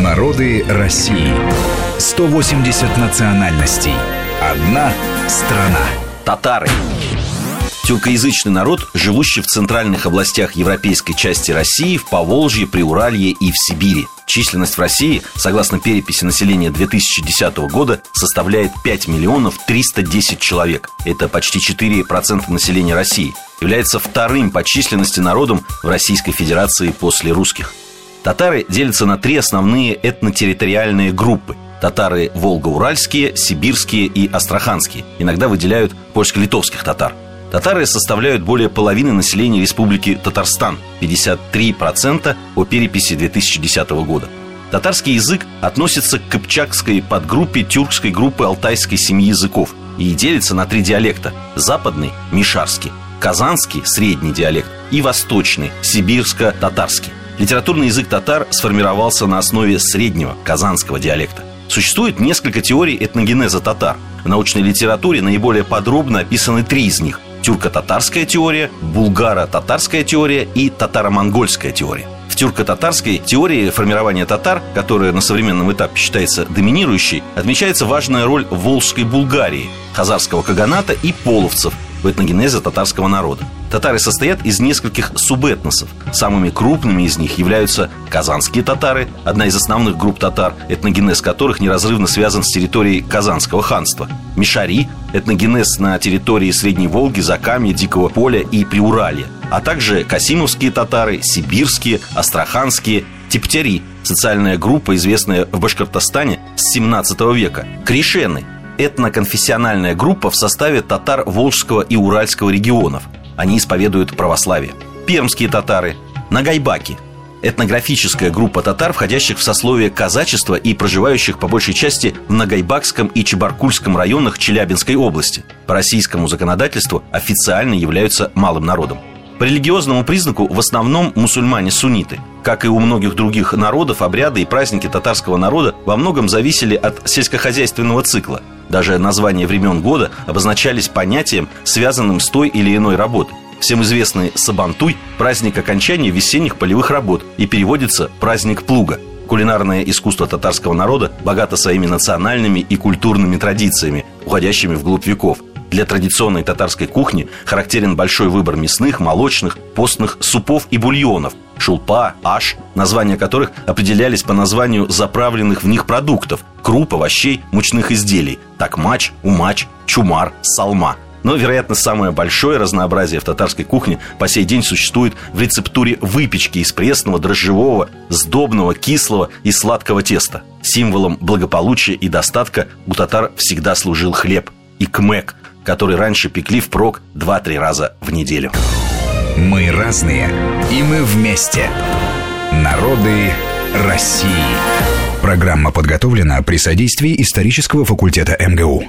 Народы России. 180 национальностей. Одна страна. Татары. Тюркоязычный народ, живущий в центральных областях европейской части России, в Поволжье, Приуралье и в Сибири. Численность в России, согласно переписи населения 2010 года, составляет 5 миллионов 310 человек. Это почти 4% населения России. Является вторым по численности народом в Российской Федерации после русских. Татары делятся на три основные этнотерриториальные группы. Татары волго-уральские, сибирские и астраханские. Иногда выделяют польско-литовских татар. Татары составляют более половины населения Республики Татарстан, 53% по переписи 2010 года. Татарский язык относится к кыпчакской подгруппе тюркской группы алтайской семьи языков и делится на три диалекта – западный – мишарский, казанский – средний диалект и восточный – сибирско-татарский. Литературный язык татар сформировался на основе среднего казанского диалекта. Существует несколько теорий этногенеза татар. В научной литературе наиболее подробно описаны три из них – тюрко-татарская теория, булгаро-татарская теория и татаро-монгольская теория. Тюрко-татарской теории формирования татар, которая на современном этапе считается доминирующей, отмечается важная роль Волжской Булгарии, хазарского каганата и половцев в этногенезе татарского народа. Татары состоят из нескольких субэтносов. Самыми крупными из них являются казанские татары, одна из основных групп татар, этногенез которых неразрывно связан с территорией Казанского ханства. Мишари – этногенез на территории Средней Волги, Закамья, Дикого поля и Приуралья, а также касимовские татары, сибирские, астраханские, Типтяри – социальная группа, известная в Башкортостане с 17 века, Кришены – этноконфессиональная группа в составе татар Волжского и Уральского регионов – они исповедуют православие. Пермские татары, Нагайбаки – этнографическая группа татар, входящих в сословие казачества и проживающих по большей части в Нагайбакском и Чебаркульском районах Челябинской области. По российскому законодательству официально являются малым народом. По религиозному признаку в основном мусульмане-сунниты. Как и у многих других народов, обряды и праздники татарского народа во многом зависели от сельскохозяйственного цикла. Даже названия времен года обозначались понятием, связанным с той или иной работой. Всем известный Сабантуй – праздник окончания весенних полевых работ и переводится «праздник плуга». Кулинарное искусство татарского народа богато своими национальными и культурными традициями, уходящими вглубь веков – для традиционной татарской кухни характерен большой выбор мясных, молочных, постных супов и бульонов, шулпа, аш, названия которых определялись по названию заправленных в них продуктов, круп, овощей, мучных изделий, такмач, умач, чумар, салма – но, вероятно, самое большое разнообразие в татарской кухне по сей день существует в рецептуре выпечки из пресного, дрожжевого, сдобного, кислого и сладкого теста. Символом благополучия и достатка у татар всегда служил хлеб и кмек, который раньше пекли впрок 2-3 раза в неделю. Мы разные, и мы вместе. Народы России. Программа подготовлена при содействии исторического факультета МГУ.